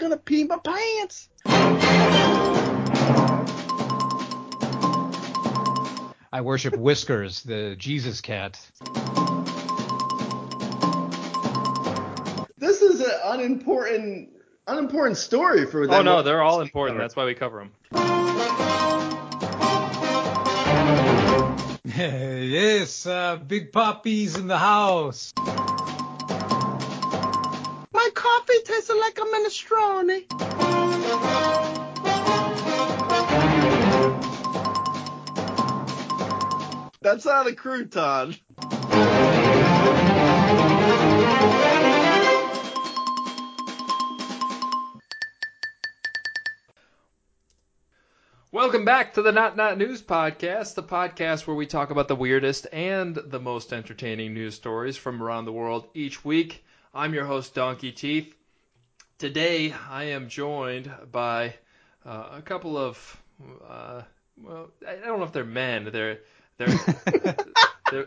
gonna pee my pants. I worship Whiskers, the Jesus cat. This is an unimportant, unimportant story for them. Oh no, they're all important. That's why we cover them. yes, uh, Big Poppy's in the house. Coffee tasted like a minestrone. That's not a crouton. Welcome back to the Not Not News Podcast, the podcast where we talk about the weirdest and the most entertaining news stories from around the world each week. I'm your host, Donkey Teeth. Today, I am joined by uh, a couple of, uh, well, I don't know if they're men. They're they're they're,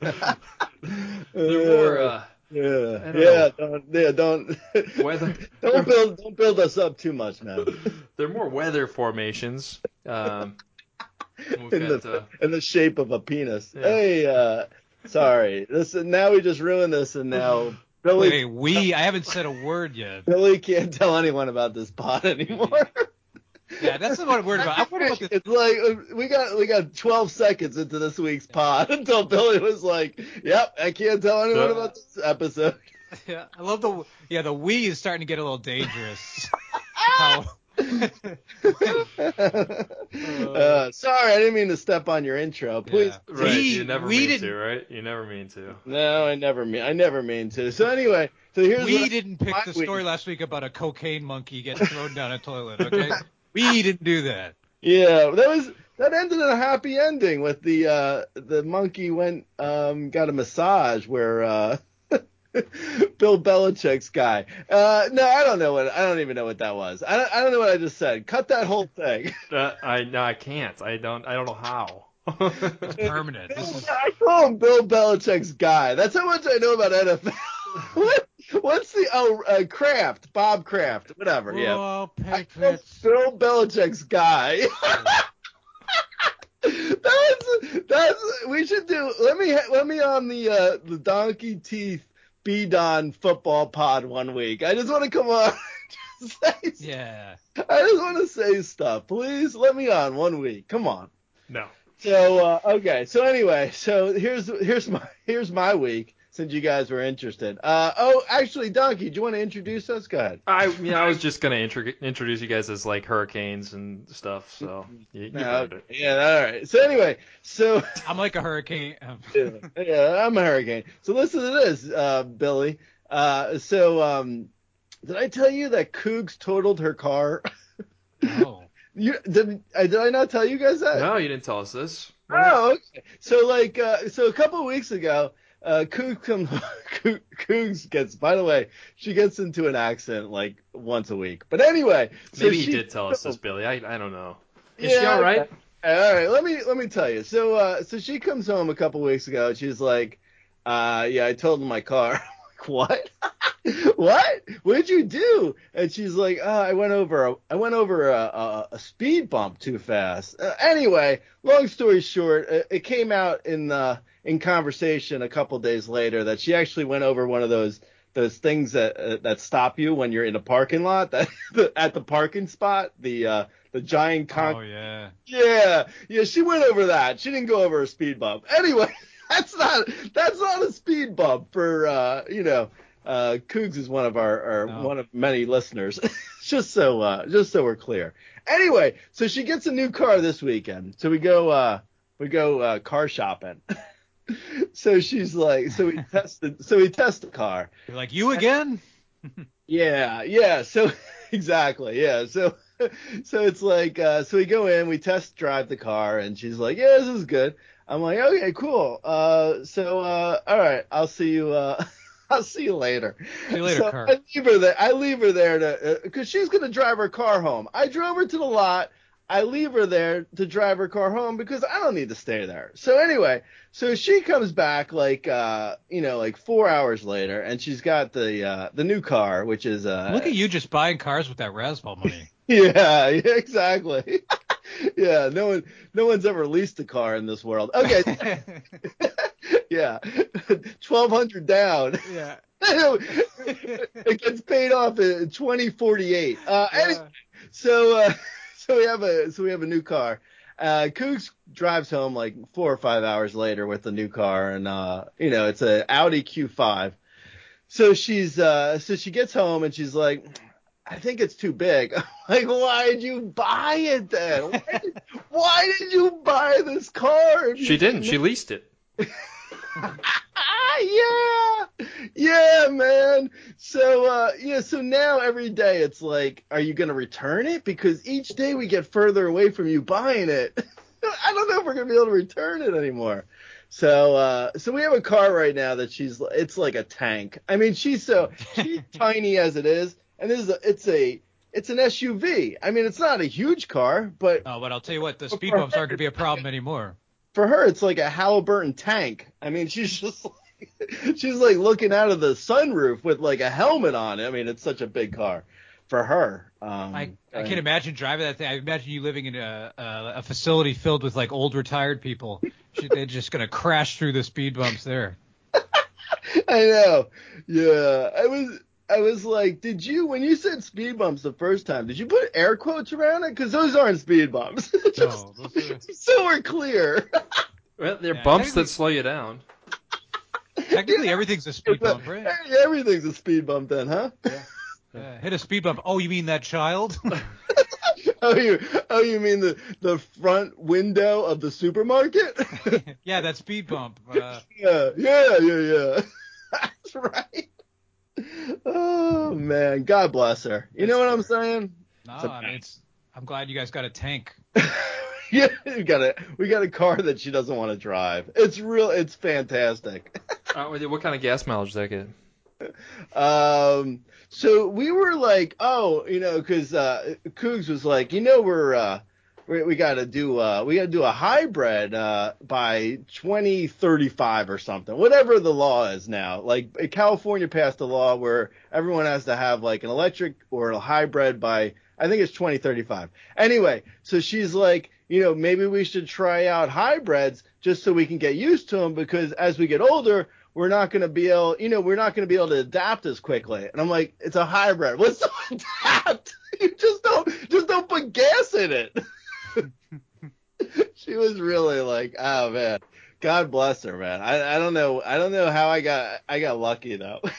they're, they're more. Uh, Yeah, don't yeah, don't, yeah, don't, Weather- don't build, don't build us up too much, man. they're more weather formations. Um, In got, the, uh, in the shape of a penis. Yeah. Hey, uh, sorry, this now we just ruined this, and now Billy, Wait, we? I haven't said a word yet. Billy can't tell anyone about this pod anymore. Yeah, that's what I'm worried about. I'm worried about this. It's like we got we got 12 seconds into this week's pod until Billy was like, "Yep, I can't tell anyone about this episode." Yeah, I love the yeah the we is starting to get a little dangerous. How, uh, sorry, I didn't mean to step on your intro. Please. Yeah. right, We- you never we mean didn't- to, right? You never mean to. No, I never mean I never mean to. So anyway, so here's we what didn't pick the week. story last week about a cocaine monkey getting thrown down a toilet. Okay, we didn't do that. Yeah, that was that ended in a happy ending with the uh the monkey went um got a massage where uh Bill Belichick's guy. Uh no, I don't know what I don't even know what that was. I don't, I don't know what I just said. Cut that whole thing. Uh, I no, I can't. I don't. I don't know how. It's permanent. This is, I call him Bill Belichick's guy. That's how much I know about NFL. what what's the oh uh, Kraft, Bob Kraft, whatever. Yeah. Oh, I Patriots. Bill Belichick's guy. that's that's we should do. Let me let me on the uh, the donkey teeth B Don football pod one week. I just want to come on. Say, Yeah. I just want to say stuff. Please let me on one week. Come on. no. So uh, okay. So anyway, so here's here's my here's my week since you guys were interested. Uh, oh, actually, Donkey, do you want to introduce us? Go ahead. I yeah, I was just gonna intro- introduce you guys as like hurricanes and stuff. So you, you No, heard it. yeah, all right. So anyway, so I'm like a hurricane. yeah, yeah, I'm a hurricane. So listen to this, uh, Billy. Uh, so um, did I tell you that Cougs totaled her car? Oh. you did, did I not tell you guys that? No, you didn't tell us this. Oh, okay. So like, uh, so a couple of weeks ago, uh, Cougs gets. By the way, she gets into an accident like once a week. But anyway, so Maybe she, did tell us this, Billy. I I don't know. Is she all right? okay. All right, let me let me tell you. So uh, so she comes home a couple weeks ago. She's like, uh, yeah, I totaled my car. I'm like, what? what? What'd you do? And she's like, oh, I went over a, I went over a, a, a speed bump too fast. Uh, anyway, long story short, it, it came out in uh, in conversation a couple days later that she actually went over one of those those things that uh, that stop you when you're in a parking lot that at the parking spot the uh, the giant con- Oh yeah. yeah, yeah, she went over that. She didn't go over a speed bump. Anyway, that's not that's not a speed bump for uh, you know, uh Cougs is one of our, our No. one of many listeners. just so uh just so we're clear. Anyway, so she gets a new car this weekend. So we go uh we go uh car shopping. so she's like so we tested so we test the car. You're like you again? Yeah, yeah. So exactly, yeah. So so it's like uh so we go in, we test drive the car and she's like, "Yeah, this is good." I'm like, "Okay, cool. Uh so uh all right, I'll see you uh I'll see you later." See you later, so Kurt. I leave her there. I leave her there to uh, cuz she's going to drive her car home. I drove her to the lot. I leave her there to drive her car home because I don't need to stay there. So anyway, so she comes back like uh you know like four hours later, and she's got the uh the new car, which is uh Look at you just buying cars with that Razzball money. yeah, yeah exactly. yeah, no one no one's ever leased a car in this world. Okay, yeah, twelve hundred down. yeah. it gets paid off in 2048. Uh, anyway, so uh, so we have a so we have a new car. Uh, Cougs drives home like four or five hours later with the new car, and uh, you know it's a Audi Q5. So she's uh, so she gets home and she's like, I think it's too big. like, why did you buy it then? Why did, why did you buy this car? She didn't. She leased it. yeah, yeah, man. So, uh, yeah, so now every day it's like, are you gonna return it? Because each day we get further away from you buying it. I don't know if we're gonna be able to return it anymore. So, uh, so we have a car right now that she's, it's like a tank. I mean, she's so, she's tiny as it is, and this is a, it's a, it's an SUV. I mean, it's not a huge car, but Oh, but I'll tell you what, the speed bumps aren't going to be a problem anymore. For her, it's like a Halliburton tank. I mean, she's just like, she's like looking out of the sunroof with like a helmet on. I mean, it's such a big car for her. Um, I, I can't imagine driving that thing. I imagine you living in a, a, a facility filled with like old retired people. They're just going to crash through the speed bumps there. I know. Yeah, I was. I was like, did you when you said speed bumps the first time? Did you put air quotes around it? Because those aren't speed bumps. just, No, those are- so we're clear. Well, they're Yeah, bumps that slow you down. Technically, everything's a speed bump, right? Everything's a speed bump then, huh? Yeah, hit a speed bump. Oh, you mean that child? Oh, you oh you mean the the front window of the supermarket? yeah, that speed bump. Uh, yeah, yeah, yeah, yeah. That's right. Oh man, God bless her. You know what I'm saying? no, It's a I mean, it's, I'm glad you guys got a tank. yeah, we got a we got a car that she doesn't want to drive. It's real. It's fantastic. Uh, what kind of gas mileage does that get? Um, so we were like, oh, you know, because uh, Cougs was like, you know, we're uh, we, we got to do uh, we got to do a hybrid uh, by 2035 or something, whatever the law is now. Like California passed a law where everyone has to have like an electric or a hybrid by I think it's 2035. Anyway, so she's like, you know, maybe we should try out hybrids just so we can get used to them because as we get older, we're not going to be able, you know, we're not going to be able to adapt as quickly. And I'm like, it's a hybrid. What's to adapt? You just don't, just don't put gas in it. she was really like, oh man, God bless her, man. I, I don't know, I don't know how I got, I got lucky though.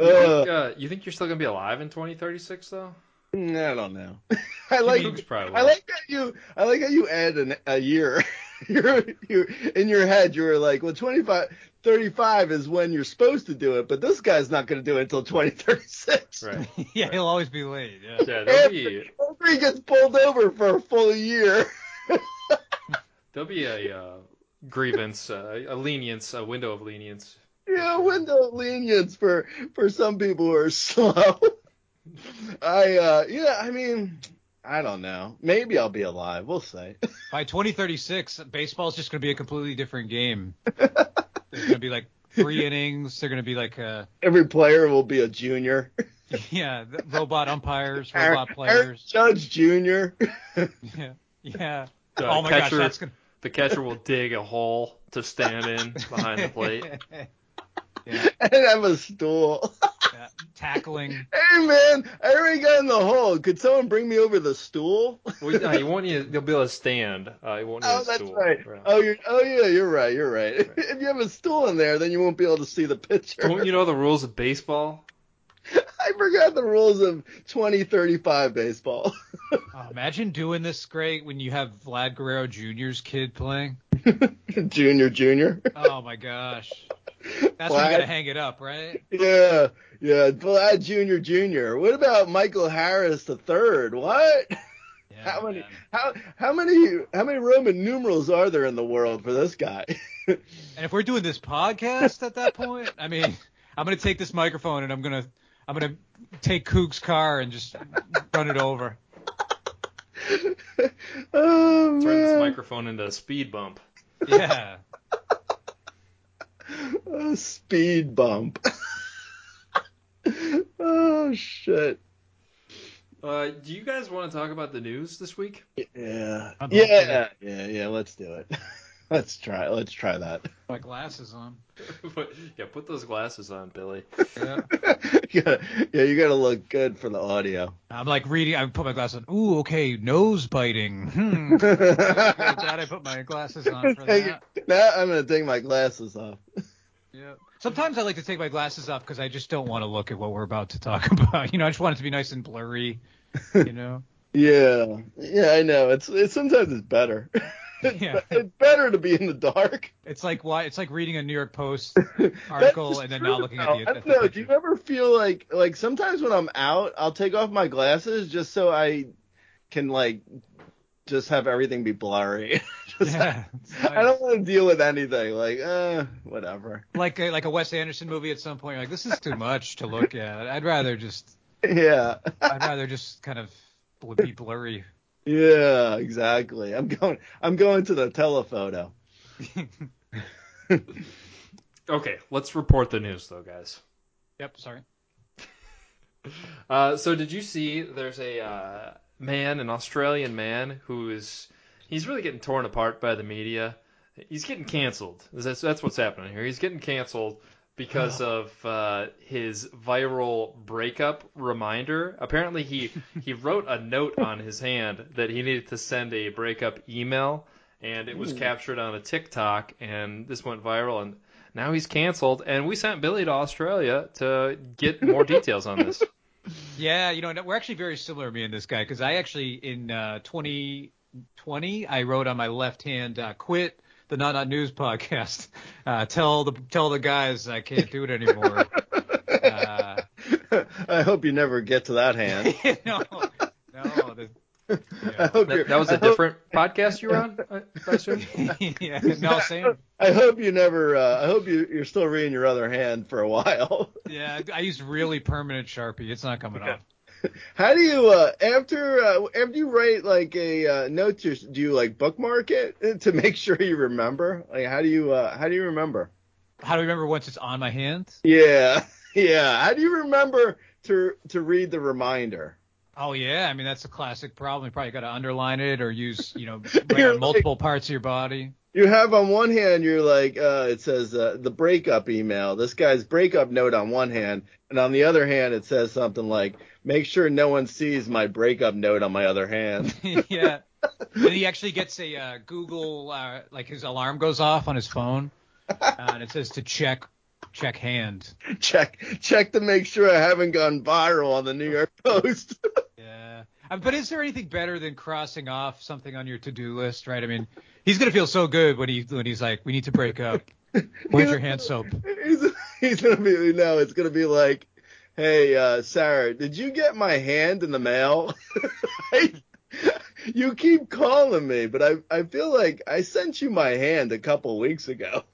You Uh, think, uh, you think you're still gonna be alive in 2036 though? I don't know. I like, probably I like how you, I like how you add an, a year. you're, you in your head, you were like, well, 25, 35 is when you're supposed to do it, but this guy's not going to do it until 2036. Right. yeah, he'll always be late. Yeah. Yeah, there'll be After he gets pulled over for a full year. there'll be a uh, grievance, uh, a lenience, a window of lenience. Yeah, window of lenience for for some people who are slow. I uh yeah, I mean, I don't know. Maybe I'll be alive. We'll see. By 2036, baseball's just going to be a completely different game. There's going to be like three innings. They're going to be like, uh, Every player will be a junior. yeah, the robot umpires, robot Aaron players. Judge Junior. Yeah, yeah. Uh, oh my catcher, gosh, that's gonna. The catcher will dig a hole to stand in behind the plate. yeah, and have a stool. yeah. Tackling. Hey man, I already got in the hole. Could someone bring me over the stool? Well, no, you won't need. You'll be able to stand. Uh, you won't need Oh, a that's stool. right. Oh, you're. Oh, yeah, you're right. You're right. If you have a stool in there, then you won't be able to see the picture. Don't you know the rules of baseball? I forgot the rules of 2035 baseball. Oh, imagine doing this great when you have Vlad Guerrero Jr.'s kid playing. junior, junior. Oh my gosh. That's when you gotta hang it up, right? Yeah, yeah. Vlad Junior, Junior. What about Michael Harris the third? What? Yeah, How many? man. How how many? How many Roman numerals are there in the world for this guy? And if we're doing this podcast at that point, I mean, I'm gonna take this microphone and I'm gonna I'm gonna take Coug's car and just run it over. oh Turn this microphone into a speed bump. Yeah. A speed bump. oh shit. Uh, do you guys want to talk about the news this week? Yeah. I'd Yeah. Yeah. Yeah. Let's do it. Let's try. Let's try that. My glasses on. yeah, put those glasses on, Billy. Yeah. yeah. Yeah. You gotta look good for the audio. I'm like reading. I put my glasses on. Ooh, okay, nose biting. Hmm. Glad I put my glasses on for that. now I'm gonna take my glasses off. Yeah. Sometimes I like to take my glasses off because I just don't want to look at what we're about to talk about. You know, I just want it to be nice and blurry. You know. Yeah. Yeah. I know. It's. It's sometimes it's better. It's, Yeah. it's better to be in the dark. It's like why it's like reading a New York Post article and then not looking at the. I At don't the know. Do you ever feel like like sometimes when I'm out, I'll take off my glasses just so I can like just have everything be blurry. Yeah. I don't want to deal with anything. Like, uh, whatever. like a, like a Wes Anderson movie at some point. You're like this is too much to look at. I'd rather just Yeah. I'd rather just kind of be blurry. Yeah, exactly. I'm going. I'm going to the telephoto. Okay, let's report the news though, guys. Yep. Sorry. Uh, so did you see? There's a uh, man, an Australian man, who is he's really getting torn apart by the media. He's getting canceled. That's, that's what's happening here. He's getting canceled because of uh, his viral breakup reminder. Apparently, he he wrote a note on his hand that he needed to send a breakup email, and it was Ooh. captured on a TikTok, and this went viral, and now he's canceled. And we sent Billy to Australia to get more details on this. Yeah, you know, we're actually very similar, me and this guy, because I actually in uh, 2020 I wrote on my left hand, uh, quit the Not Not News podcast. Uh, tell the tell the guys I can't do it anymore. Uh, I hope you never get to that hand. no, no, the, I yeah. hope That, that was I a hope- different podcast you were on, I, I assume. yeah, no, same. I hope you never. Uh, I hope you, you're still reading your other hand for a while. Yeah, I used really permanent Sharpie. It's not coming off. How do you uh, after uh, after you write like a uh, note? To, do you like bookmark it to make sure you remember? Like how do you uh, how do you remember? How do I remember once it's on my hand? Yeah, yeah. How do you remember to to read the reminder? Oh yeah, I mean that's a classic problem. You probably got to underline it or use, you know, like- multiple parts of your body. You have on one hand, you're like, uh, it says uh, the breakup email. This guy's breakup note on one hand, and on the other hand, it says something like, make sure no one sees my breakup note on my other hand. yeah. And he actually gets a uh, Google, uh, like his alarm goes off on his phone, uh, and it says to check check hand. check check to make sure I haven't gone viral on the New York Post. Yeah. Uh, but is there anything better than crossing off something on your to-do list, right? I mean, he's gonna feel so good when he when he's like, we need to break up. Where's your hand soap? he's, he's gonna be no, it's gonna be like, hey, uh, Sarah, did you get my hand in the mail? I, you keep calling me, but I I feel like I sent you my hand a couple weeks ago.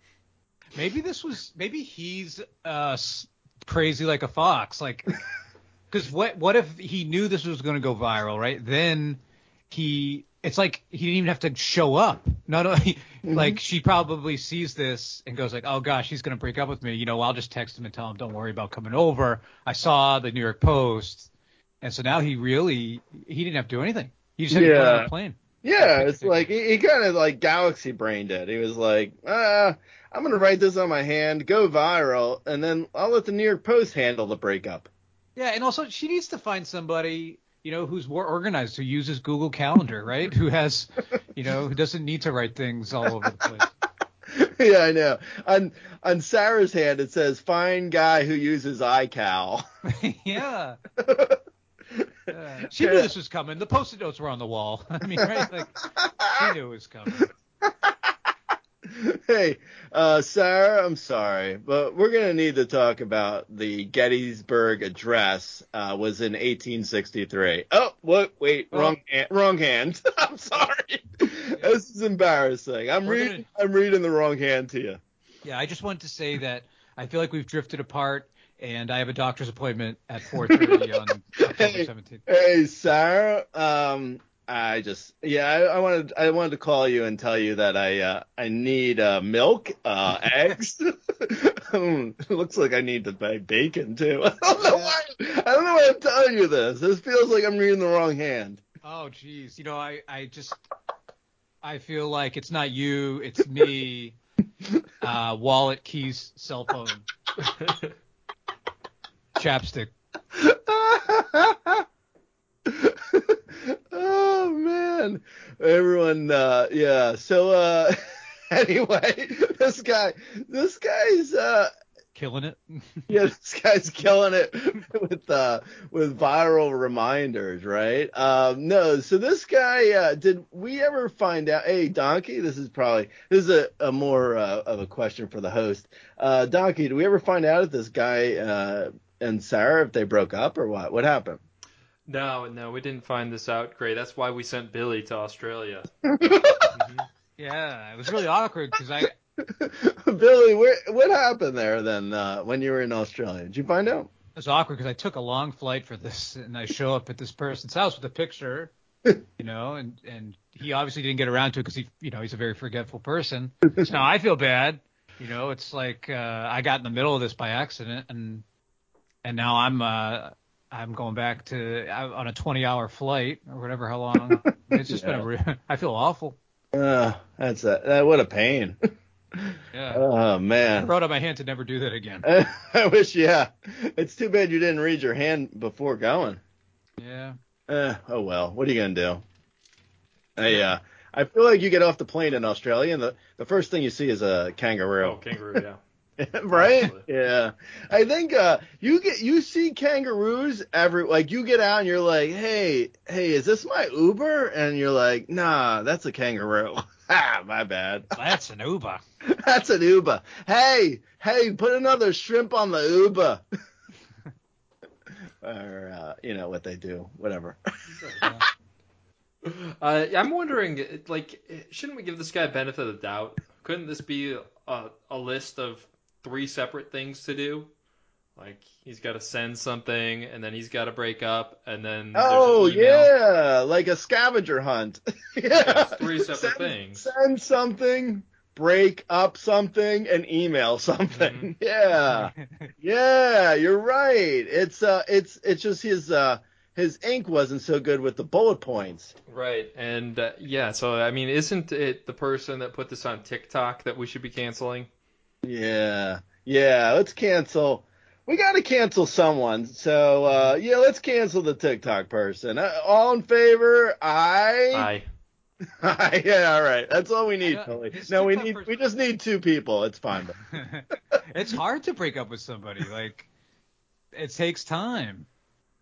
Maybe this was maybe he's uh crazy like a fox, like because what what if he knew this was going to go viral, right? Then he it's like he didn't even have to show up. Not only like she probably sees this and goes like, oh gosh, he's going to break up with me. You know, I'll just text him and tell him, don't worry about coming over. I saw the New York Post, and so now he really he didn't have to do anything. He just had to get on a plane. Yeah, it's like he, he kind of like galaxy brained it. He was like, uh, I'm gonna write this on my hand, go viral, and then I'll let the New York Post handle the breakup. Yeah, and also she needs to find somebody, you know, who's more organized, who uses Google Calendar, right? Who has, you know, who doesn't need to write things all over the place. yeah, I know. On on Sarah's hand it says fine guy who uses iCal. yeah. Yeah. She knew this was coming. The post-it notes were on the wall. I mean, right? Like she knew it was coming. hey, uh, Sarah, I'm sorry, but we're gonna need to talk about the Gettysburg Address. Uh, was in 1863. Oh, what? Wait, Oh. wrong, hand, wrong hand. I'm sorry. This is embarrassing. I'm We're reading. I'm reading the wrong hand to you. Yeah, I just wanted to say that I feel like we've drifted apart, and I have a doctor's appointment at 4:30 on October Hey. 17th. Hey, Sarah. Um, I just yeah, I, I wanted I wanted to call you and tell you that I uh, I need uh, milk, uh, eggs. Hmm, looks like I need to buy bacon too. I don't know why. I don't know why I'm telling you this. This feels like I'm reading the wrong hand. Oh, jeez, You know, I, I just, I feel like it's not you, it's me. Uh, wallet, keys, cell phone, chapstick. oh man, everyone. Uh, yeah. So uh, anyway, this guy, this guy's uh, Killing it. yeah, this guy's killing it with uh with viral reminders, right? Um no, so this guy uh did we ever find out hey Donkey, this is probably this is a, a more uh, of a question for the host. Uh Donkey, did we ever find out if this guy uh and Sarah if they broke up or what? What happened? No, no, we didn't find this out. Great. That's why we sent Billy to Australia. Yeah, it was really awkward because I, Billy, where what happened there then uh when you were in Australia? Did you find out? it was awkward because I took a long flight for this, and I show up at this person's house with a picture, you know, and and he obviously didn't get around to it because he, you know, he's a very forgetful person. So now I feel bad, you know. It's like uh, I got in the middle of this by accident, and and now I'm uh, I'm going back to uh, on a 20 hour flight or whatever how long. It's just been a re- I feel awful. Uh that's a that what a pain. Yeah. Oh man. I man. wrote on my hand to never do that again. I wish, yeah. It's too bad you didn't read your hand before going. Yeah. Eh, oh well. What are you gonna do? I uh, I feel like you get off the plane in Australia, and the, the first thing you see is a kangaroo. Oh, kangaroo, kangaroo, yeah. right? Absolutely. Yeah. I think uh, you get you see kangaroos every like you get out and you're like, hey, hey, is this my Uber? And you're like, nah, that's a kangaroo. ah, my bad. That's an Uber. That's an Uber. Hey, hey, put another shrimp on the Uber. or uh, you know what they do, whatever. Uh, I'm wondering, like, shouldn't we give this guy a benefit of the doubt? Couldn't this be a, a list of three separate things to do? Like, he's got to send something, and then he's got to break up, and then there's an Oh yeah, like a scavenger hunt. Yeah, yeah, three separate send, things. Send something, break up something, and email something. Mm-hmm. Yeah, yeah, you're right. It's uh, it's it's just his uh, his ink wasn't so good with the bullet points. Right, and uh, yeah, so I mean, isn't it the person that put this on TikTok that we should be canceling? Yeah, yeah. Let's cancel. We got to cancel someone. So uh, yeah, let's cancel the TikTok person. Uh, all in favor? Aye. Aye. yeah, all right. That's all we need, I know. No, we need. person- We just need two people. It's fine. it's hard to break up with somebody. Like, it takes time.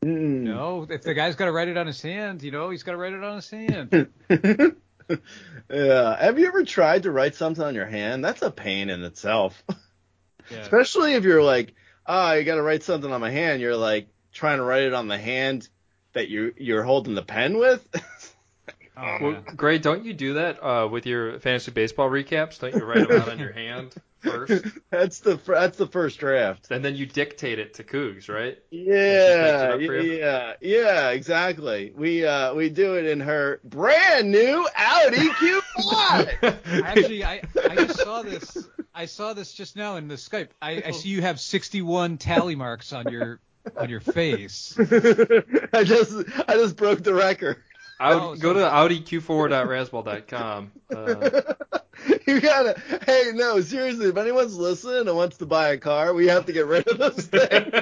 Mm. You know, if the guy's got to write it on his hand, you know, he's got to write it on his hand. yeah. Have you ever tried to write something on your hand? That's a pain in itself. Yeah. Especially if you're like, oh, you got to write something on my hand. You're like trying to write it on the hand that you you're holding the pen with. Oh, Well. Grey, don't you do that uh, with your fantasy baseball recaps? Don't you write them out on your hand first, that's the that's the first draft. and then you dictate it to Cougs, right? Yeah, up for you? yeah, yeah, exactly. We uh we do it in her brand new Audi Q5. Actually, I, I just saw this. I saw this just now in the Skype. I, I see you have 61 tally marks on your on your face. I just I just broke the record. Audi, Oh, go so- to audi.q4.razzball.com. Uh, you gotta. Hey, no, seriously. If anyone's listening and wants to buy a car, we have to get rid of this thing.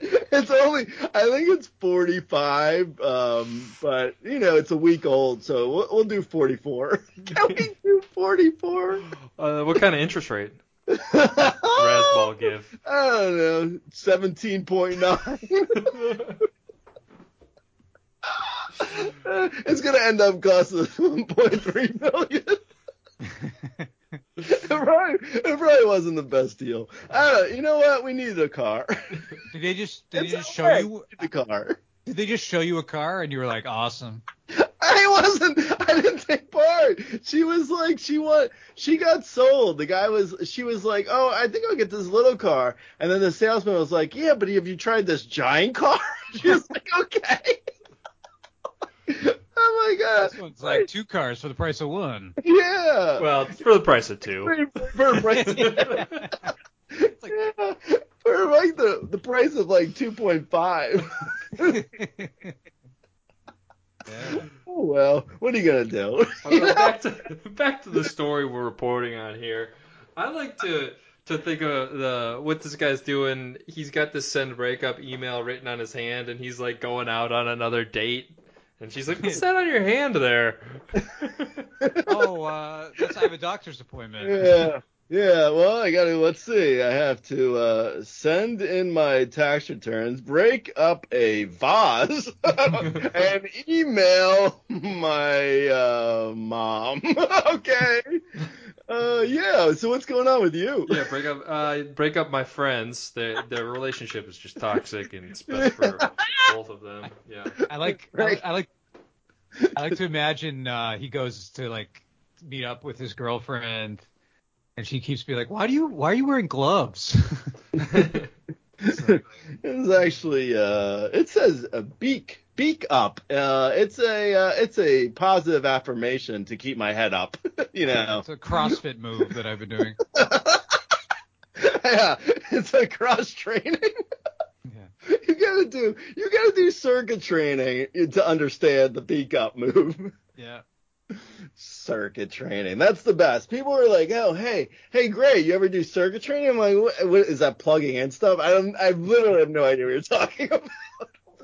it's only. I think it's 45. Um, but you know, it's a week old, so we'll, we'll do 44. Can we do 44? uh, what kind of interest rate? Razzball give. I don't know, 17.9. it's gonna end up costing us 1.3 million. it, probably, it probably wasn't the best deal. I don't know. You know what? We needed a car. Did they just did they just show you? the car. Did they just show you a car and you were like, awesome? I wasn't. I didn't take part. She was like, she want. She got sold. The guy was. She was like, oh, I think I'll get this little car. And then the salesman was like, yeah, but have you tried this giant car? She was like, okay. Oh my god. This one's like two cars for the price of one. Yeah. Well, for the price of two. for, for, price, It's like- yeah, for like the the price of like 2.5. yeah. oh well, what are you gonna do? Back to back to the story we're reporting on here. I like to to think of the what this guy's doing. He's got this send breakup email written on his hand, and he's like going out on another date. And she's like, "What's that on your hand there?" Oh, uh, that's I have a doctor's appointment. yeah. Yeah, well, I gotta, let's see. I have to uh, send in my tax returns, break up a vase, and email my uh, mom. okay. Uh, yeah, so what's going on with you? yeah, break up. Uh, break up my friends. Their their relationship is just toxic, and it's best for both of them. Yeah. I like Right. I, I like I like to imagine uh, he goes to like meet up with his girlfriend, and she keeps being like, "Why do you Why are you wearing gloves?" it's actually uh it says a beak beak up uh it's a uh, it's a positive affirmation to keep my head up you know It's a CrossFit move that I've been doing. yeah it's a cross training Yeah. you gotta do you gotta do circuit training to understand the beak up move. Circuit training. That's the best. People are like oh hey hey great you ever do circuit training? I'm like what, what is that plugging in stuff? I don't i literally have no idea what you're talking about.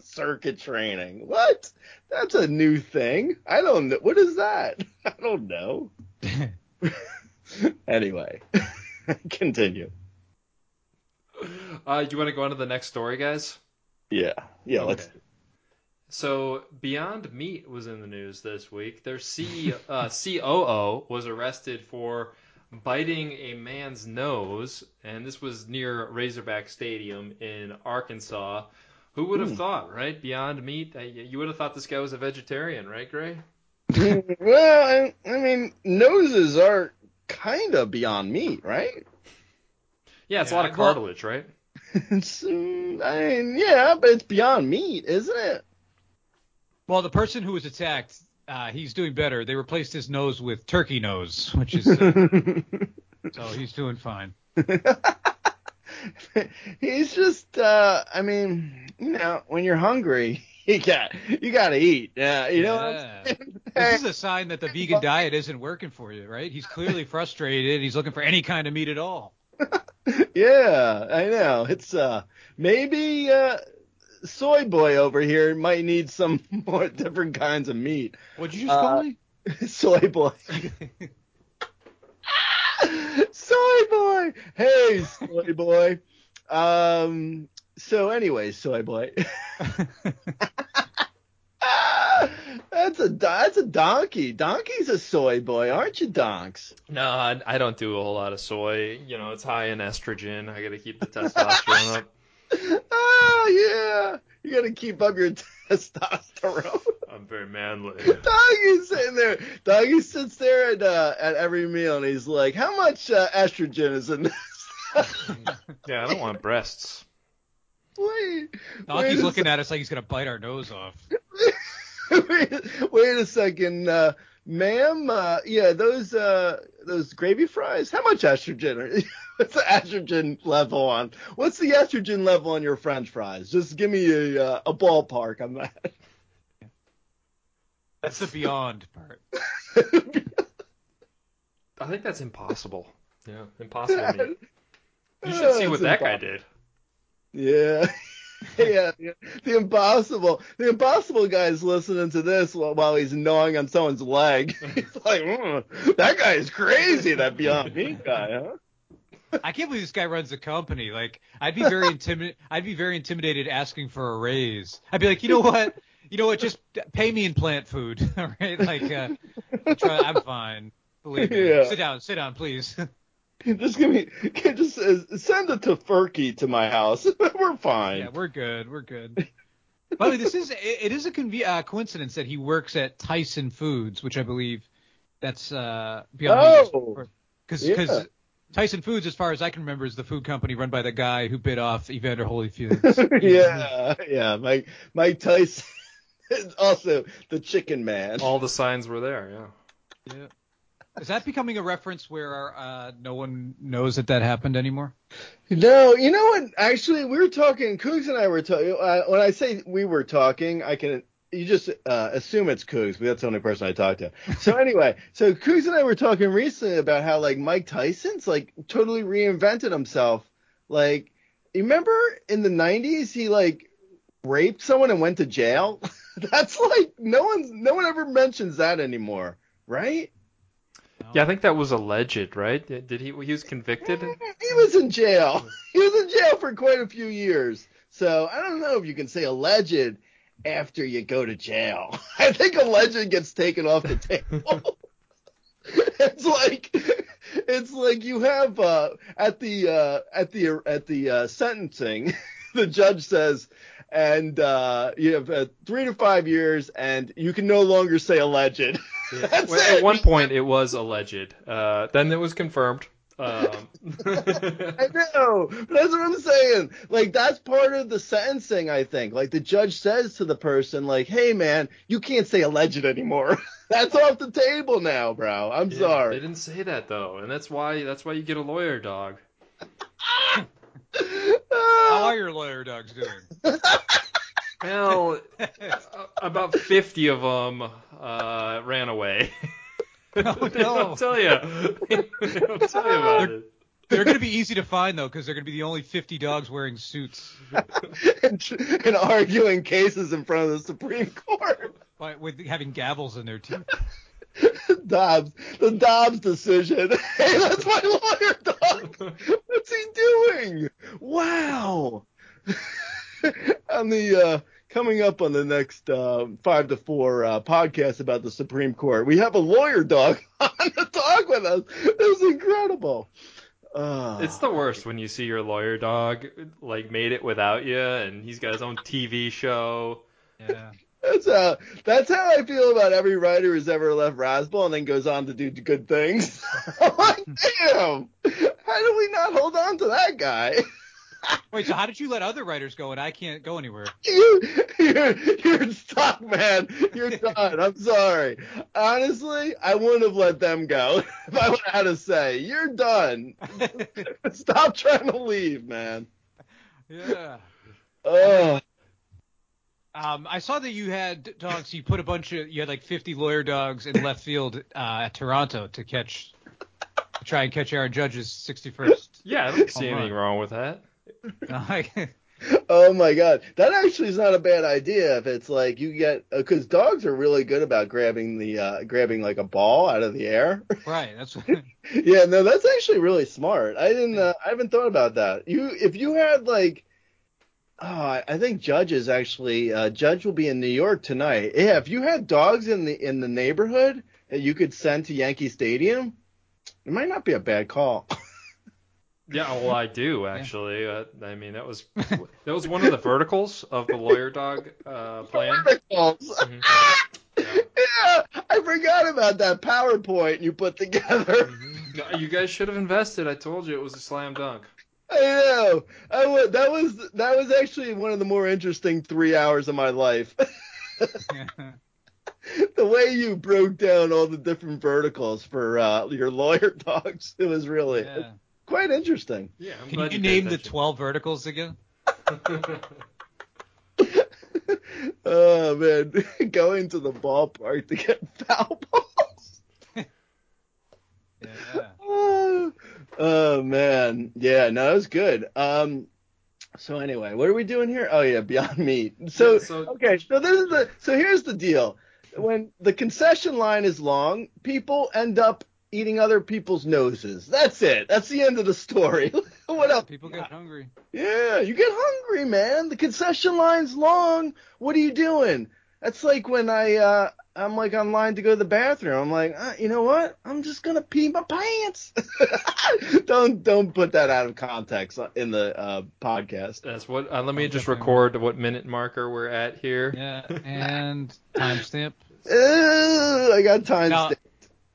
Circuit training. What? That's a new thing. I don't know what is that? I don't know. Anyway continue. Uh, you want to go on to the next story, guys? yeah. Yeah let's Okay. So Beyond Meat was in the news this week. Their C, uh, COO was arrested for biting a man's nose, and this was near Razorback Stadium in Arkansas. Who would have Hmm. thought, right? Beyond Meat. Uh, You would have thought this guy was a vegetarian, right, Grey? well I, I mean noses are kind of beyond meat right Yeah, it's a lot of cartilage, right? It's, mm, I mean, yeah, but it's beyond meat, isn't it? Well, the person who was attacked, uh, he's doing better. They replaced his nose with turkey nose, which is uh, so he's doing fine. He's just, uh, I mean, you know, when you're hungry, you got, you got to eat. Yeah, you know. What I'm Yeah. saying? This is a sign that the vegan diet isn't working for you, right? He's clearly frustrated. He's looking for any kind of meat at all. yeah, I know. It's uh, maybe uh, soy boy over here might need some more different kinds of meat. What'd you just Uh, call me? soy boy. soy boy. Hey, soy boy. Um. So anyway, soy boy. that's a that's a donkey. Donkey's a soy boy, aren't you, donks? No, I, I don't do a whole lot of soy. You know, it's high in estrogen. I got to keep the testosterone up. Oh yeah, you got to keep up your testosterone. I'm very manly. Doggy's sitting there. Doggy sits there at uh, at every meal, and he's like, "How much uh, estrogen is in this?" Yeah, I don't want breasts. wait, Doggy's wait a looking at us like he's gonna bite our nose off. wait, wait a second, uh, ma'am. Uh, yeah, those uh, those gravy fries. How much estrogen? Are, what's the estrogen level on? What's the estrogen level on your French fries? Just give me a uh, a ballpark on that. That's the beyond part. I think that's impossible. Yeah, impossible. meat. You should see what that guy did. Yeah. yeah, yeah. the impossible, the impossible guy's listening to this while, while he's gnawing on someone's leg. He's like, "Mm, that guy is crazy, that Beyond Meat guy, huh? I can't believe this guy runs a company. Like, I'd be very intimidated. I'd be very intimidated asking for a raise. I'd be like, you know what? You know what? Just pay me in plant food. All right, like, uh, try, I'm fine. Believe me. Yeah. Sit down. Sit down, please. Just give me, just uh, send it to Furky to my house. We're fine. yeah, we're good. We're good. By the way, this is it, it is a conve- uh, coincidence that he works at Tyson Foods, which I believe that's uh, beyond Oh, because yeah. Tyson Foods, as far as I can remember, is the food company run by the guy who bit off Evander Holyfield. yeah, yeah. Mike, Mike Tyson. also the Chicken Man. All the signs were there. Yeah. Yeah. Is that becoming a reference where uh, no one knows that that happened anymore? No, you know what? Actually, we were talking. Cougs and I were talking. Uh, when I say we were talking, I can you just uh, assume it's Cougs, but that's the only person I talked to. So anyway, so Cougs and I were talking recently about how like Mike Tyson's like totally reinvented himself. Like, remember in the '90s he like raped someone and went to jail? that's like no one's no one ever mentions that anymore, right? Yeah, I think that was alleged, right? Did he? He was convicted. He was in jail. He was in jail for quite a few years. So I don't know if you can say alleged after you go to jail. I think alleged gets taken off the table. it's like it's like you have uh, at the uh, at the at the uh, sentencing, the judge says, and uh, you have uh, three to five years, and you can no longer say alleged. Yeah. Well, at one point, it was alleged. Uh, then it was confirmed. Um. I know, but that's what I'm saying. Like that's part of the sentencing, I think. Like the judge says to the person, like, "Hey, man, you can't say alleged anymore. that's off the table now, bro. I'm yeah, sorry." They didn't say that though, and that's why that's why you get a lawyer dog. How are your lawyer dogs doing? Well, about 50 of them uh, ran away. Oh, they don't tell you. they don't tell you about it. They're going to be easy to find though, because they're going to be the only 50 dogs wearing suits. and, and arguing cases in front of the Supreme Court. By, with having gavels in their teeth. Dobbs, the Dobbs decision. Hey, that's my lawyer, dog. What's he doing? Wow. on the uh, coming up on the next uh, five to four uh, podcast about the Supreme Court, we have a lawyer dog on the talk with us. It was incredible. Uh, It's the worst when you see your lawyer dog like made it without you, and he's got his own TV show. Yeah. That's how that's how I feel about every writer who's ever left Razzball and then goes on to do good things. I'm like, damn, how do we not hold on to that guy? Wait, so how did you let other writers go and I can't go anywhere? You, you're, you're stuck, man. You're done. I'm sorry. Honestly, I wouldn't have let them go if I would have had to say, you're done. Stop trying to leave, man. yeah. Oh, Um, I saw that you had dogs. You put a bunch of you had like 50 lawyer dogs in left field uh, at Toronto to catch, to try and catch Aaron Judge's 61st. Yeah, I don't see anything wrong with that. Oh my God. That actually is not a bad idea if it's like you get, because dogs are really good about grabbing the, uh, grabbing like a ball out of the air. right. That's yeah, no, that's actually really smart. I didn't, uh, I haven't thought about that. You, if you had like, oh, I I think Judge is actually, uh, Judge will be in New York tonight. Yeah, if you had dogs in the in the neighborhood that you could send to Yankee Stadium, it might not be a bad call. Yeah, well, I do actually. Uh, I mean, that was that was one of the verticals of the lawyer dog uh, plan. Verticals. Mhm. Yeah. yeah, I forgot about that PowerPoint you put together. No, You guys should have invested. I told you it was a slam dunk. I know. I that was that was actually one of the more interesting three hours of my life. the way you broke down all the different verticals for uh, your lawyer dogs, it was really yeah. Quite interesting. Yeah, I'm Can you you, paid name the 12 verticals again? oh man, going to the ballpark to get foul balls. Yeah. oh, oh, man, yeah, no, it was good. Um, so anyway, what are we doing here? Oh yeah, Beyond Meat. So, Yeah, so- okay, so this is the so here's the deal. When the concession line is long, people end up eating other people's noses. That's it. That's the end of the story. what else? People get hungry. Yeah, you get hungry, man. The concession line's long. What are you doing? That's like when I uh I'm like online to go to the bathroom. I'm like, uh, you know what? I'm just gonna pee my pants. don't don't put that out of context in the uh, podcast. That's what. Uh, let me just record what minute marker we're at here. Yeah. And timestamp. I got time.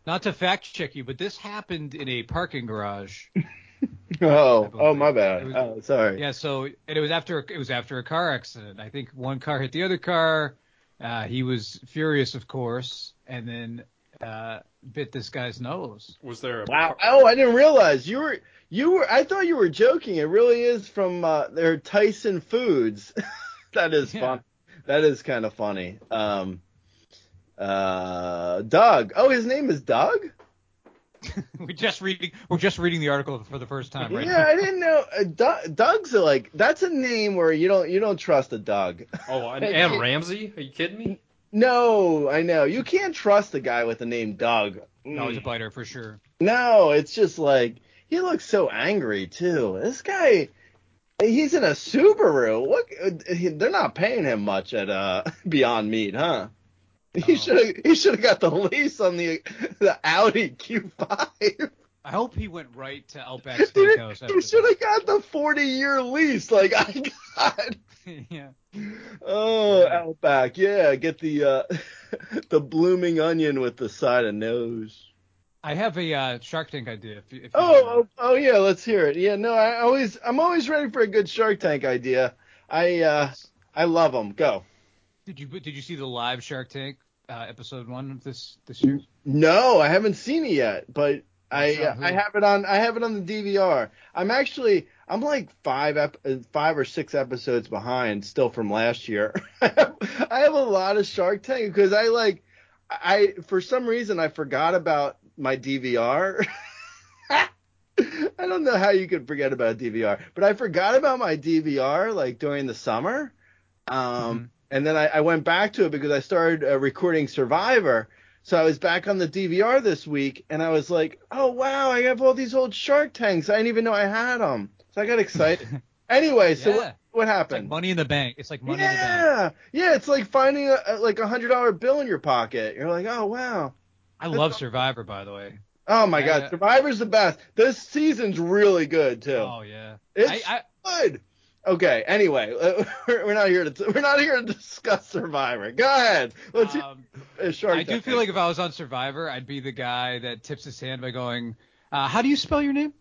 Now, sta- not to fact check you, but this happened in a parking garage. oh, oh my bad. Was- oh, sorry. Yeah, so and it was after it was after a car accident. I think one car hit the other car. Uh, he was furious, of course, and then uh, bit this guy's nose. Was there a Wow. Oh, I didn't realize you were you were. I thought you were joking. It really is from uh, their Tyson Foods. that is Yeah. fun. That is kind of funny. Um, uh, Doug. Oh, his name is Doug. we just reading. We're just reading the article for the first time, right? yeah, I didn't know. Uh, Doug, Doug's like that's a name where you don't you don't trust a Doug. Oh, and, and Ramsey? Are you kidding me? No, I know you can't trust a guy with the name Doug. No, he's a biter for sure. No, it's just like he looks so angry too. This guy, he's in a Subaru. What? They're not paying him much at uh Beyond Meat, huh? He Oh. should have he should have got the lease on the the Audi Q5. I hope he went right to Outback He Steakhouse. after should have got the 40 year lease like I got. yeah. Oh, Yeah. Outback, yeah, get the uh the blooming onion with the side of nose. I have a uh, Shark Tank idea. If, if Oh, oh, oh yeah, let's hear it. Yeah, no, I always, I'm always ready for a good Shark Tank idea. I, uh, I love them. Go. did you did you see the live Shark Tank uh, episode one of this this year? No, I haven't seen it yet, but I, uh, I have it on, I have it on the DVR. I'm actually, I'm like five, ep- uh, five or six episodes behind still from last year. I have, I have a lot of Shark Tank because I like, I for some reason I forgot about my DVR. I don't know how you could forget about DVR, but I forgot about my DVR like during the summer. Um, Mhm. And then I, I went back to it because I started uh, recording Survivor. So I was back on the DVR this week, and I was like, "Oh wow, I have all these old Shark Tanks. I didn't even know I had them." So I got excited. anyway, so Yeah. what, what It's like happened? money in the bank. It's like money in the bank. yeah, yeah, it's like finding a, a- like a hundred dollar bill in your pocket. You're like, "Oh wow." I love Survivor, by the way. Oh my god. Survivor's the best. This season's really good too. Oh yeah. It's I, good. Okay. Anyway, we're not here to we're not here to discuss Survivor. Go ahead. Let's um, I do feel like if I was on Survivor, I'd be the guy that tips his hand by going, uh, "How do you spell your name?"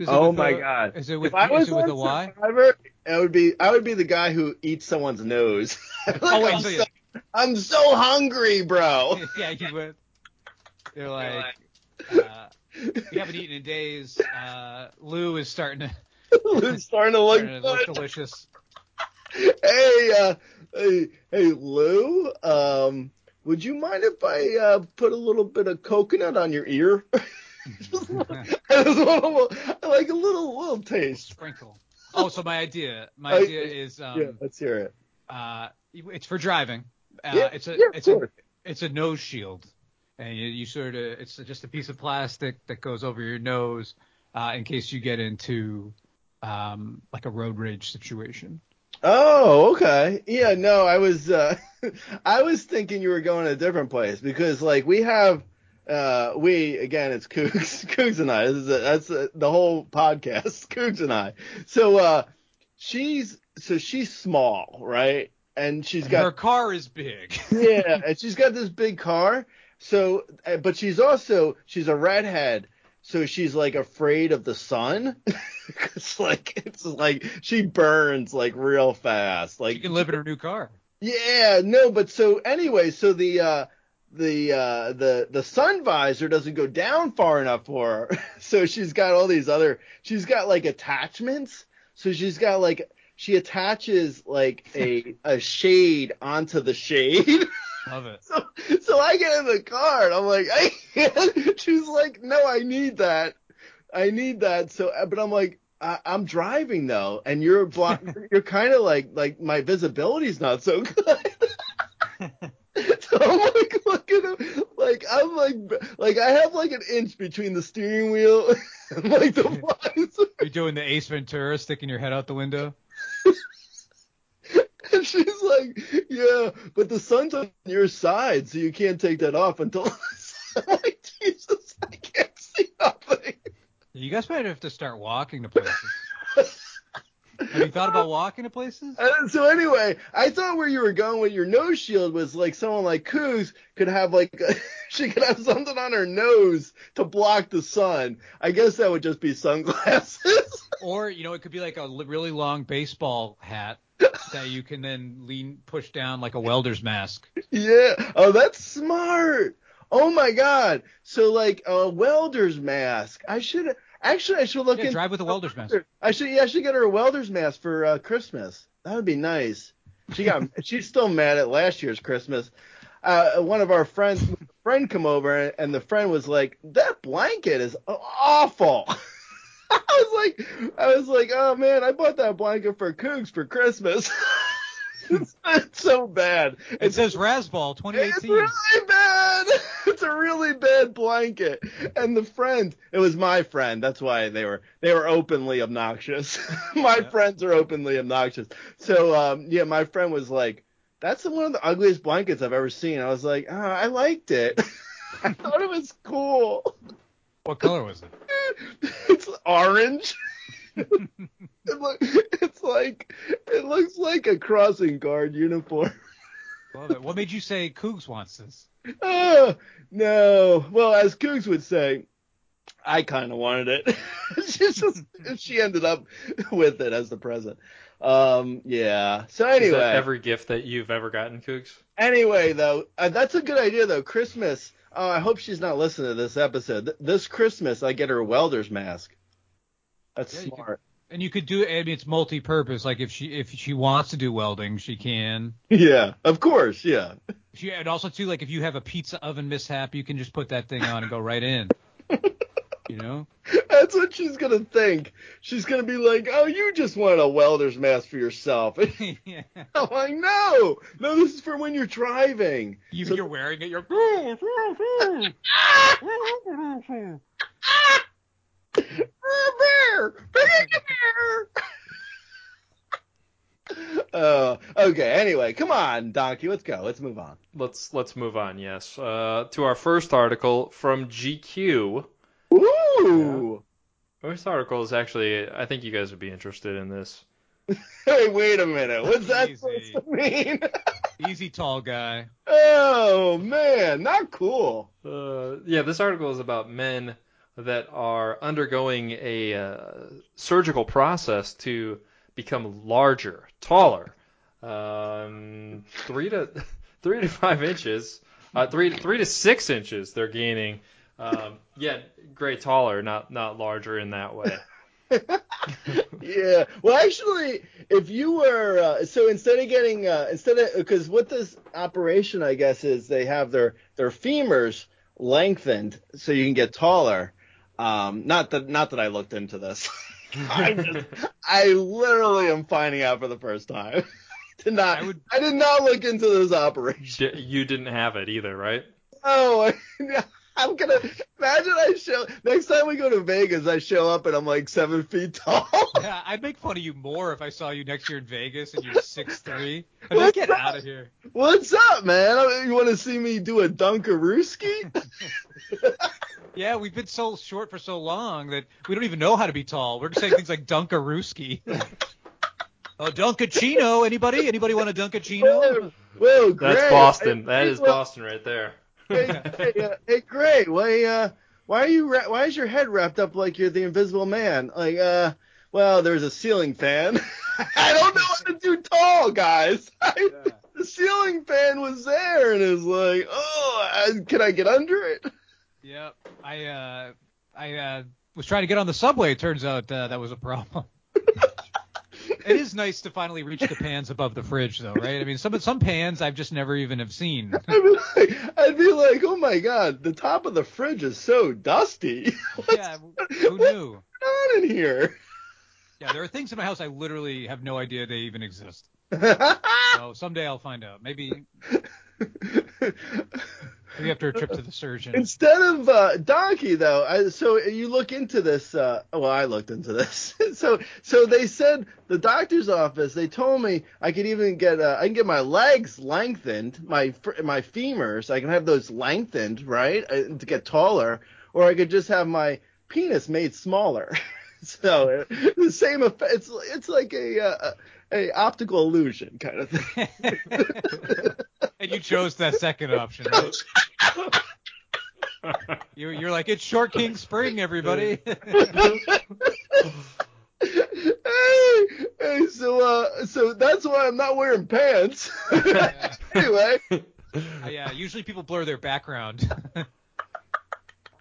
Is Oh my a- god. Is it with if I was it on a Y? Survivor, I would be I would be the guy who eats someone's nose. Like, Oh wait, I'm, so so, I'm so hungry, bro. yeah, you would. They're like, uh, we haven't eaten in days. Uh, Lou is starting to, It's starting to look starting to look delicious. Hey, uh, hey, hey, Lou. Um, would you mind if I uh, put a little bit of coconut on your ear? Just I just want a I like a little little taste. Sprinkle. Oh, so my idea, my I- idea is, um, yeah, let's hear it. uh, it's for driving. Uh, yeah, it's a, yeah, it's a, it's a nose shield, and you, you sort of, it's just a piece of plastic that goes over your nose, uh, in case you get into, um, like a road rage situation. Oh, okay. Yeah, no, I was uh I was thinking you were going a different place because like we have uh we again it's Cougs Cougs and I. This is a, that's uh the whole podcast, Cougs and I. So uh she's so she's small, right? And she's got her car is big. yeah, and she's got this big car. So, uh, but she's also she's a redhead, so she's like afraid of the sun. it's like it's like she burns like real fast. Like you can live in her new car. yeah, no, but so anyway, so the uh the uh the the sun visor doesn't go down far enough for her. So she's got all these other she's got like attachments. So she's got like she attaches like a a shade onto the shade. Love it. So so I get in the car and I'm like I can't. She's like, "No, I need that. I need that." So uh, but I'm like I, I'm driving though, and you're block. you're kind of like like my visibility's not so good. so I'm like looking at like I'm like like I have like an inch between the steering wheel and like the visor. You're doing the Ace Ventura, sticking your head out the window. And she's like, "Yeah, but the sun's on your side, so you can't take that off until." I'm like, Jesus, I can't see nothing. You guys might have to start walking to places. Have you thought about walking to places? And so anyway, I thought where you were going with your nose shield was like someone like Cougs could have like she could have something on her nose to block the sun. I guess that would just be sunglasses. Or you know, it could be like a really long baseball hat that you can then lean push down like a welder's mask. Yeah. Oh, that's smart. Oh my god. So like a welder's mask. I should actually I should look Yeah, in. drive with a welder's mask. I should yeah I should get her a welder's mask for uh, Christmas. That would be nice. She got she's still mad at last year's Christmas. Uh, one of our friends friend come over and the friend was like that blanket is awful. I was like I was like oh man I bought that blanket for Cougs for Christmas. it's, it's so bad. It It's says Razzball it's 2018. really bad. It's a really bad blanket. And the friend, it was my friend. That's why they were they were openly obnoxious. my Yeah. friends are openly obnoxious. So um, yeah, my friend was like, "That's one of the ugliest blankets I've ever seen." I was like, oh, "I liked it. I thought it was cool. What color was it? it's orange." It look, it's like it looks like a crossing guard uniform. Love it. What made you say Cougs wants this? Oh, no. Well, as Cougs would say, I kind of wanted it. She's just, she ended up with it as the present. Um, yeah. So Is anyway, that every gift that you've ever gotten, Cougs? anyway, though, uh, that's a good idea, though. Christmas. Oh, I hope she's not listening to this episode. Th- this Christmas, I get her a welder's mask. That's Yeah, you could- smart. And you could do it. I mean, it's multi-purpose. Like if she if she wants to do welding, she can. Yeah, of course. Yeah. She, and also too, like if you have a pizza oven mishap, you can just put that thing on and go right in. You know? That's what she's gonna think. She's gonna be like, "Oh, you just want a welder's mask for yourself." yeah. I'm like, no, no, this is for when you're driving. You, So- you're wearing it. You're. Bear, bear. Oh, okay. Anyway, come on, Donkey, let's go. Let's move on. Let's let's move on. Yes, uh, to our first article from GQ. Ooh. This article is actually, I think you guys would be interested in this. Hey, wait a minute. What's that Easy. supposed to mean? Easy, tall guy. oh man, not cool. Uh, yeah, this article is about men that are undergoing a uh, surgical process to become larger, taller, um, three to three to five inches, uh, three three to six inches. They're gaining. Um, yeah, great taller, not not larger in that way. yeah. Well, actually, if you were uh, so instead of getting uh, instead of because what this operation I guess is they have their their femurs lengthened so you can get taller. Um, not that not that I looked into this. I just I literally am finding out for the first time. did not I I, did not look into this operation. D- you didn't have it either, right? Oh, I'm gonna imagine I show next time we go to Vegas. I show up and I'm like seven feet tall. Yeah, I'd make fun of you more if I saw you next year in Vegas and you're six three. I'd be like, get out of here. What's up, man? I mean, You want to see me do a Dunkarooski? Yeah, we've been so short for so long that we don't even know how to be tall. We're just saying things like Dunkarooski. oh, Dunkachino. Anybody? Anybody want a Dunkachino? Whoa, great. That's Boston. That Hey, is well, Boston right there. Hey, hey, uh, hey, great. Why, uh, why are you? Ra- why is your head wrapped up like you're the Invisible Man? Like, uh, well, there's a ceiling fan. I don't know how to do tall, guys. I, The ceiling fan was there, and it was like, oh, I, can I get under it? Yep. I uh I uh was trying to get on the subway. It turns out uh, that was a problem. It is nice to finally reach the pans above the fridge, though, right? I mean, some some pans I've just never even have seen. I'd be like, I'd be like, oh my god, the top of the fridge is so dusty. What's yeah, who knew? going on in here? Yeah, there are things in my house I literally have no idea they even exist. So someday I'll find out. Maybe maybe after a trip to the surgeon. Instead of uh, donkey, though, I, so you look into this. Uh, well, I looked into this. so, so they said the doctor's office. They told me I could even get uh, I can get my legs lengthened, my my femurs. I can have those lengthened, right, uh, to get taller, or I could just have my penis made smaller. so uh, the same effect. It's it's like a uh, a optical illusion kind of thing. And you chose that second option, right? You're, you're like, it's Short King Spring, everybody. hey, hey, so uh, so that's why I'm not wearing pants. anyway, Uh, yeah, usually people blur their background.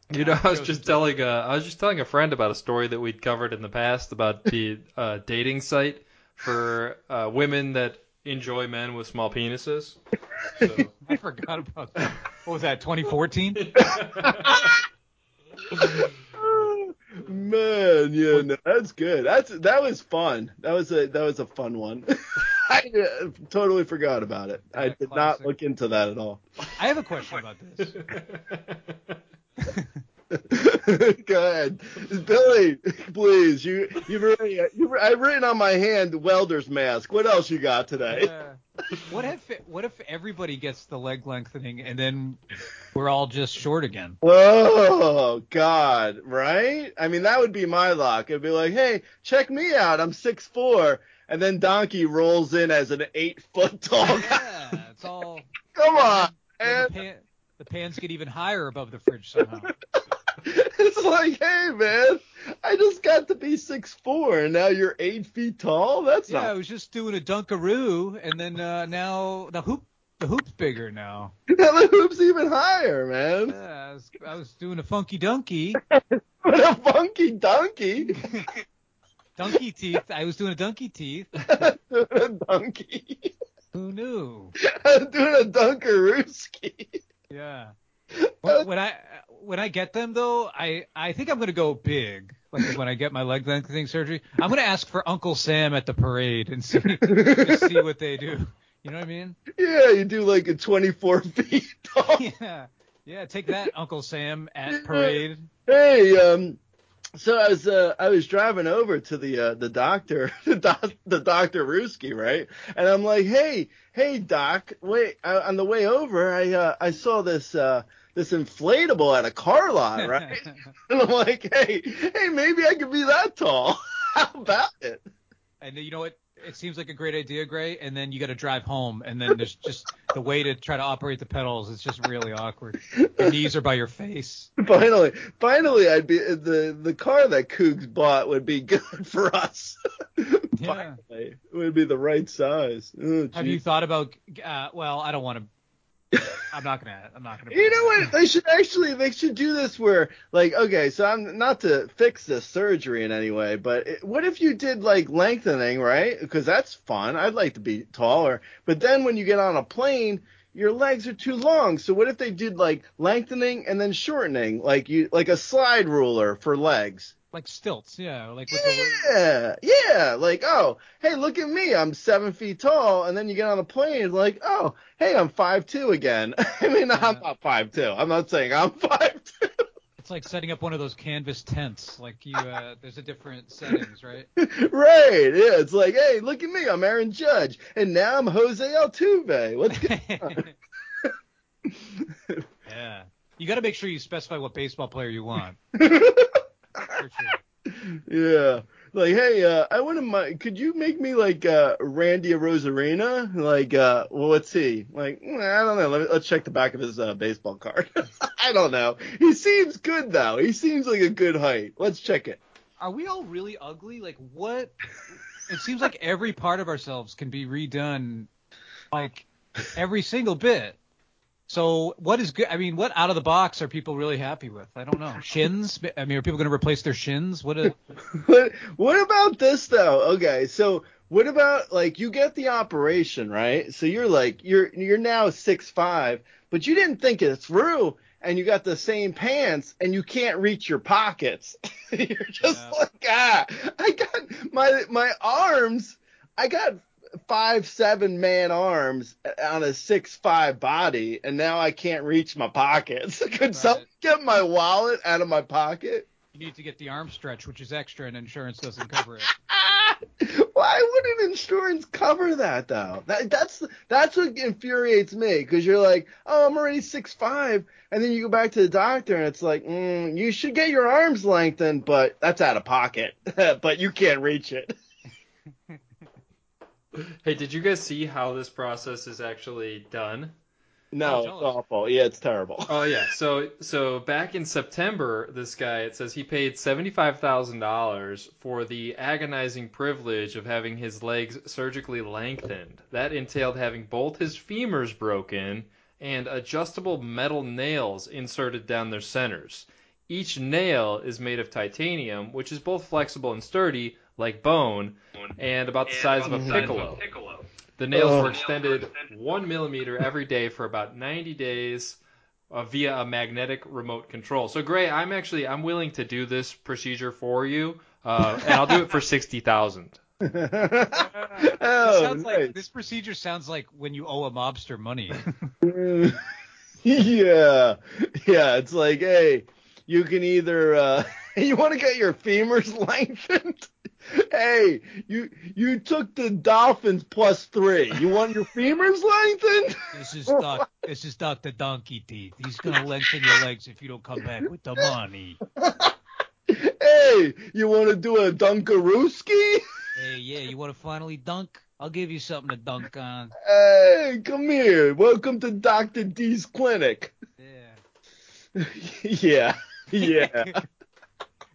You know, I was just telling uh, I was just telling a friend about a story that we'd covered in the past about the uh, dating site for uh, women that enjoy men with small penises. So, I forgot about that. What was that? 2014? man, yeah, no, that's good. That's that was fun. That was a that was a fun one. I uh, totally forgot about it. I Yeah, did not look into that at all. I have a question about this. Go ahead, Billy. Please, you you've already you've, I've written on my hand welder's mask. What else you got today? Uh, what if what if everybody gets the leg lengthening and then we're all just short again? Oh God, right? I mean, that would be my luck. It'd be like, hey, check me out. I'm six four, and then Donkey rolls in as an eight foot tall guy. Yeah, it's all. Come on, the, man. pan, the pans get even higher above the fridge somehow. It's like, hey, man, I just got to be six four, and now you're eight feet tall. That's Yeah, I was just doing a dunkaroo, and then uh, now the hoop the hoop's bigger now. the hoop's even higher, man. Yeah, I was, I was doing a funky donkey, What a funky donkey. donkey teeth. I was doing a donkey teeth. doing a donkey. Who knew? I'm doing a dunkarooski. Yeah. When, when I when I get them though, I I think I'm gonna go big. Like when I get my leg lengthening surgery, I'm gonna ask for Uncle Sam at the parade and see see what they do. You know what I mean? Yeah, you do like a 24 feet tall. Yeah. Yeah. Take that, Uncle Sam at parade. Hey, um, so I was uh, I was driving over to the uh, the doctor, the, doc, the doctor Ruski, right? And I'm like, hey, hey, doc, wait, I, on the way over, I uh, I saw this uh, this inflatable at a car lot, right? and I'm like, hey, hey, maybe I could be that tall. How about it? and you know what? It seems like a great idea, Grey. And then you got to drive home, and then there's just the way to try to operate the pedals. It's just really awkward. Your knees are by your face. Finally, finally, I'd be the the car that Cougs bought would be good for us. Yeah. Finally, it would be the right size. Oh, Have you thought about? Uh, well, I don't want to. I'm not gonna. I'm not gonna. You know what? They should actually they should do this where like okay, so I'm not to fix the surgery in any way, but it, what if you did like lengthening, right? Because that's fun. I'd like to be taller, but then when you get on a plane, your legs are too long. So what if they did like lengthening and then shortening, like you like a slide ruler for legs? Like stilts, yeah. Like with the, Yeah, yeah. Like, oh, hey, look at me. I'm seven feet tall. And then you get on the plane, it's like, oh, hey, I'm five two again. I mean, I'm not five two. I'm not saying I'm five two. it's like setting up one of those canvas tents. Like you, uh, there's a different settings, right? right. Yeah. It's like, hey, look at me. I'm Aaron Judge, and now I'm Jose Altuve. What's good? yeah. You got to make sure you specify what baseball player you want. For sure. yeah. Like, hey, uh, I wouldn't mind. Could you make me like uh, Randy Arozarena? Like, uh, well, what's he? Like, mm, I don't know. Let me, let's check the back of his uh, baseball card. I don't know. He seems good though. He seems like a good height. Let's check it. Are we all really ugly? Like what? It seems like every part of ourselves can be redone, like every single bit. So what is good? I mean, what out of the box are people really happy with? I don't know. Shins? I mean, are people going to replace their shins? What? A, What what about this though? Okay, so what about like you get the operation, right? So you're like you're you're now six five, but you didn't think it through and you got the same pants and you can't reach your pockets. you're just Yeah. like ah I got my my arms I got five seven man arms on a six five body and now I can't reach my pockets. Could someone get my wallet out of my pocket? you need to get the arm stretch, which is extra, and insurance doesn't cover it. Why wouldn't insurance cover that though? That, that's that's what infuriates me because you're like, oh, I'm already six five, and then you go back to the doctor and it's like, mm, you should get your arms lengthened, but that's out of pocket, but you can't reach it. Hey, did you guys see how this process is actually done? No, Oh, it's awful. Yeah, it's terrible. Oh yeah. So so back in September, this guy it says he paid seventy five thousand dollars for the agonizing privilege of having his legs surgically lengthened. That entailed having both his femurs broken and adjustable metal nails inserted down their centers. Each nail is made of titanium, which is both flexible and sturdy, like bone, and about the size of a piccolo. The nails Ugh. were extended one millimeter every day for about 90 days uh, via a magnetic remote control. So, Grey, I'm actually I'm willing to do this procedure for you, uh, and I'll do it for sixty thousand. This oh, sounds nice. like this procedure sounds like when you owe a mobster money. yeah, yeah. It's like, hey, you can either uh, you want to get your femurs lengthened. Hey, you you took the dolphins plus three. You want your femurs lengthened? This is doc. This is Doctor Donkey Teeth. He's gonna lengthen your legs if you don't come back with the money. hey, you want to do a dunkarooski? Hey, yeah, you want to finally dunk? I'll give you something to dunk on. Hey, come here. Welcome to Doctor D's clinic. Yeah. yeah, yeah,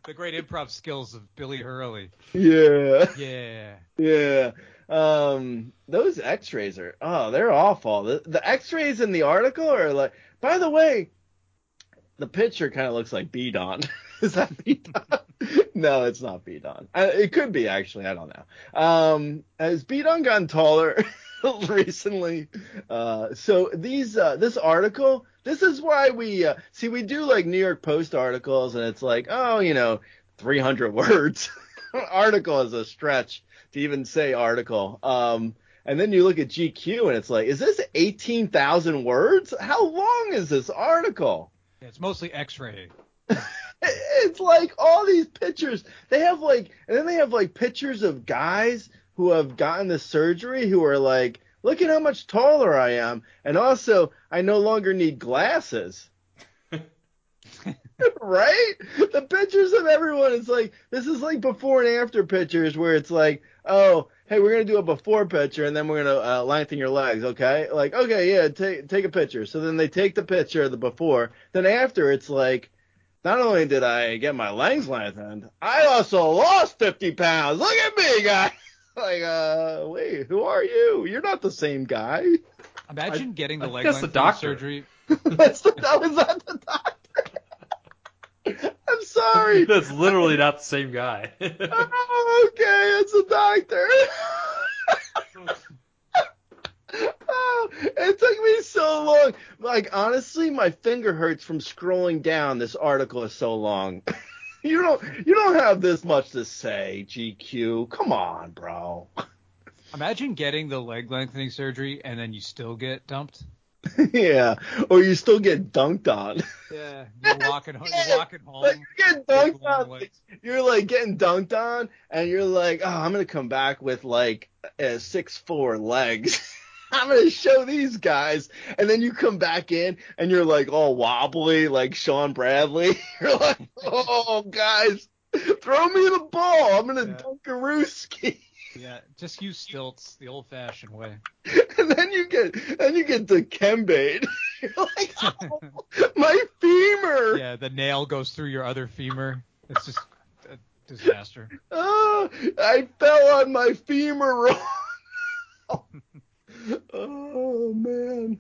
the great improv skills of Billy Hurley. yeah. Yeah. Yeah. Um, those X-rays are oh, they're awful. The the X-rays in the article are like. By the way, the picture kind of looks like B-Don. Is that B-Don? no, it's not B-Don. Uh, It could be actually. I don't know. Um, has B-Don gotten taller recently? Uh, so these uh, this article. This is why we uh, see we do like New York Post articles, and it's like, oh, you know, 300 words. article is a stretch to even say article. Um, and then you look at GQ and it's like, is this 18,000 words? How long is this article? Yeah, it's mostly X-ray. It's like all these pictures. They have like, and then they have like pictures of guys who have gotten the surgery who are like, look at how much taller I am. And also, I no longer need glasses. right? The pictures of everyone, it's like this is like before and after pictures where it's like, oh, hey, we're gonna do a before picture and then we're gonna uh, lengthen your legs, okay? Like, okay, yeah, take take a picture. So then they take the picture of the before. Then after, it's like, not only did I get my legs lengthened, I also lost 50 pounds. Look at me, guys. Like, uh, wait, who are you? You're not the same guy. Imagine getting the I leg think that's the doctor. surgery. That's the, that was not the doctor. I'm sorry. That's literally not the same guy. Oh, okay, it's a doctor. oh, it took me so long. Like honestly, my finger hurts from scrolling down. This article is so long. you don't you don't have this much to say, GQ. Come on, bro. Imagine getting the leg lengthening surgery and then you still get dumped. yeah, or you still get dunked on. Yeah. You're walking home. You're walking home. Like you're getting dunked on. You're like getting dunked on, and you're like, oh, I'm gonna come back with like uh, six four legs. I'm gonna show these guys, and then you come back in, and you're like all wobbly, like Shawn Bradley. You're like, oh, guys, throw me the ball. I'm gonna Yeah. dunkarooski. Yeah. Just use stilts the old-fashioned way. And then you get, then you get the Kembade. You're like, oh, my femur. Yeah. The nail goes through your other femur. It's just a disaster. Oh, I fell on my femur wrong. Oh man.